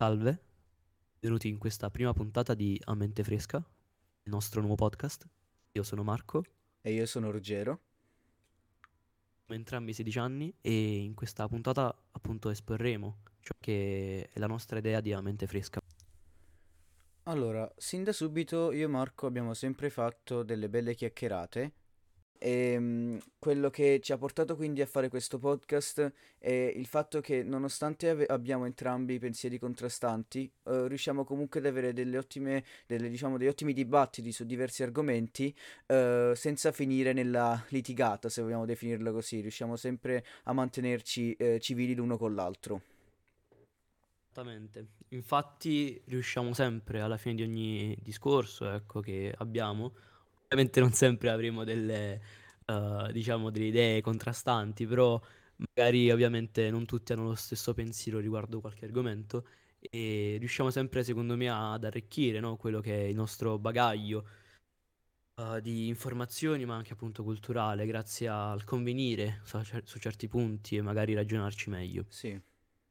Salve, benvenuti in questa prima puntata di A Mente Fresca, il nostro nuovo podcast. Io sono Marco, E io sono Ruggero. abbiamo entrambi 16 anni e in questa puntata appunto esporremo ciò che è la nostra idea di A Mente Fresca. Allora, sin da subito io e Marco abbiamo sempre fatto delle belle chiacchierate e mm, quello che ci ha portato quindi a fare questo podcast è il fatto che nonostante ave- abbiamo entrambi pensieri contrastanti, eh, riusciamo comunque ad avere delle ottime, delle, diciamo, degli ottimi dibattiti su diversi argomenti, eh, senza finire nella litigata, se vogliamo definirlo così. Riusciamo sempre a mantenerci, eh, civili l'uno con l'altro. Esattamente. Infatti riusciamo sempre alla fine di ogni discorso, ecco, che abbiamo. Ovviamente non sempre avremo delle, eh, diciamo, delle idee contrastanti, però magari ovviamente non tutti hanno lo stesso pensiero riguardo qualche argomento e riusciamo sempre, secondo me, ad arricchire, no, quello che è il nostro bagaglio, eh, di informazioni, ma anche appunto culturale, grazie al convenire su, su certi punti e magari ragionarci meglio. Sì,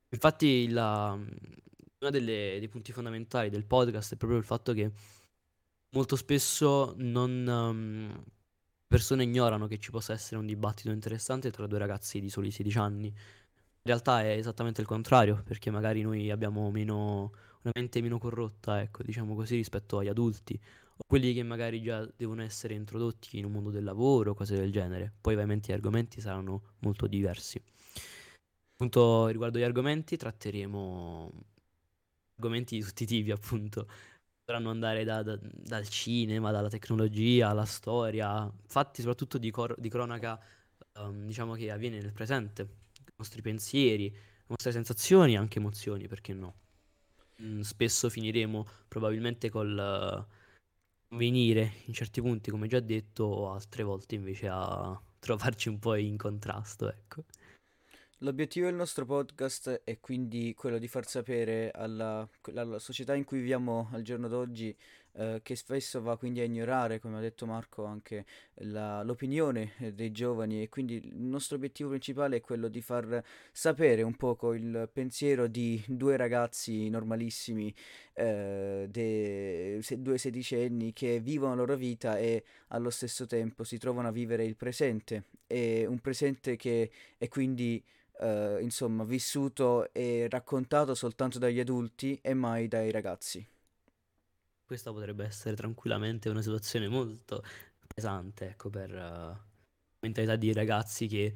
Infatti, la- uno delle- dei punti fondamentali del podcast è proprio il fatto che molto spesso non, ehm, persone ignorano che ci possa essere un dibattito interessante tra due ragazzi di soli 16 anni. In realtà è esattamente il contrario, perché magari noi abbiamo meno, una mente meno corrotta, ecco, diciamo così, rispetto agli adulti, o quelli che magari già devono essere introdotti in un mondo del lavoro, cose del genere. Poi ovviamente gli argomenti saranno molto diversi. Appunto, riguardo gli argomenti, tratteremo argomenti di tutti i tipi, appunto. Potranno andare da- da- dal cinema, dalla tecnologia, alla storia, fatti soprattutto di, cor- di cronaca, ehm, diciamo che avviene nel presente, i nostri pensieri, le nostre sensazioni e anche emozioni, perché no? Mm, spesso finiremo probabilmente col eh, venire in certi punti, come già detto, o altre volte invece a trovarci un po' in contrasto, ecco. L'obiettivo del nostro podcast è quindi quello di far sapere alla, alla società in cui viviamo al giorno d'oggi, eh, che spesso va quindi a ignorare, come ha detto Marco, anche la- l'opinione eh, dei giovani e quindi il nostro obiettivo principale è quello di far sapere un poco il pensiero di due ragazzi normalissimi, eh, de- se- due sedicenni che vivono la loro vita e allo stesso tempo si trovano a vivere il presente, e un presente che è quindi eh, insomma, vissuto e raccontato soltanto dagli adulti e mai dai ragazzi. Questa potrebbe essere tranquillamente una situazione molto pesante, ecco, per eh, la mentalità di ragazzi che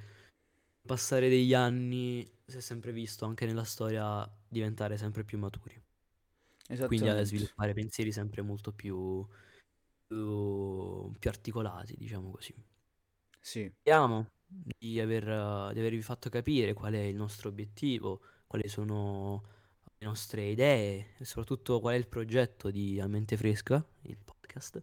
passare degli anni si è sempre visto anche nella storia diventare sempre più maturi, quindi a sviluppare pensieri sempre molto più, più, più articolati, diciamo così. Sì, Speriamo di aver, di avervi fatto capire qual è il nostro obiettivo, quali sono nostre idee e soprattutto qual è il progetto di A Mente Fresca, il podcast.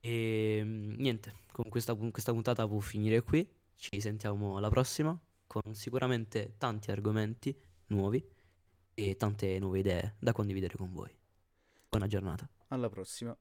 E mm, niente, con questa, con questa puntata può finire qui. Ci sentiamo alla prossima con sicuramente tanti argomenti nuovi e tante nuove idee da condividere con voi. Buona giornata. alla prossima.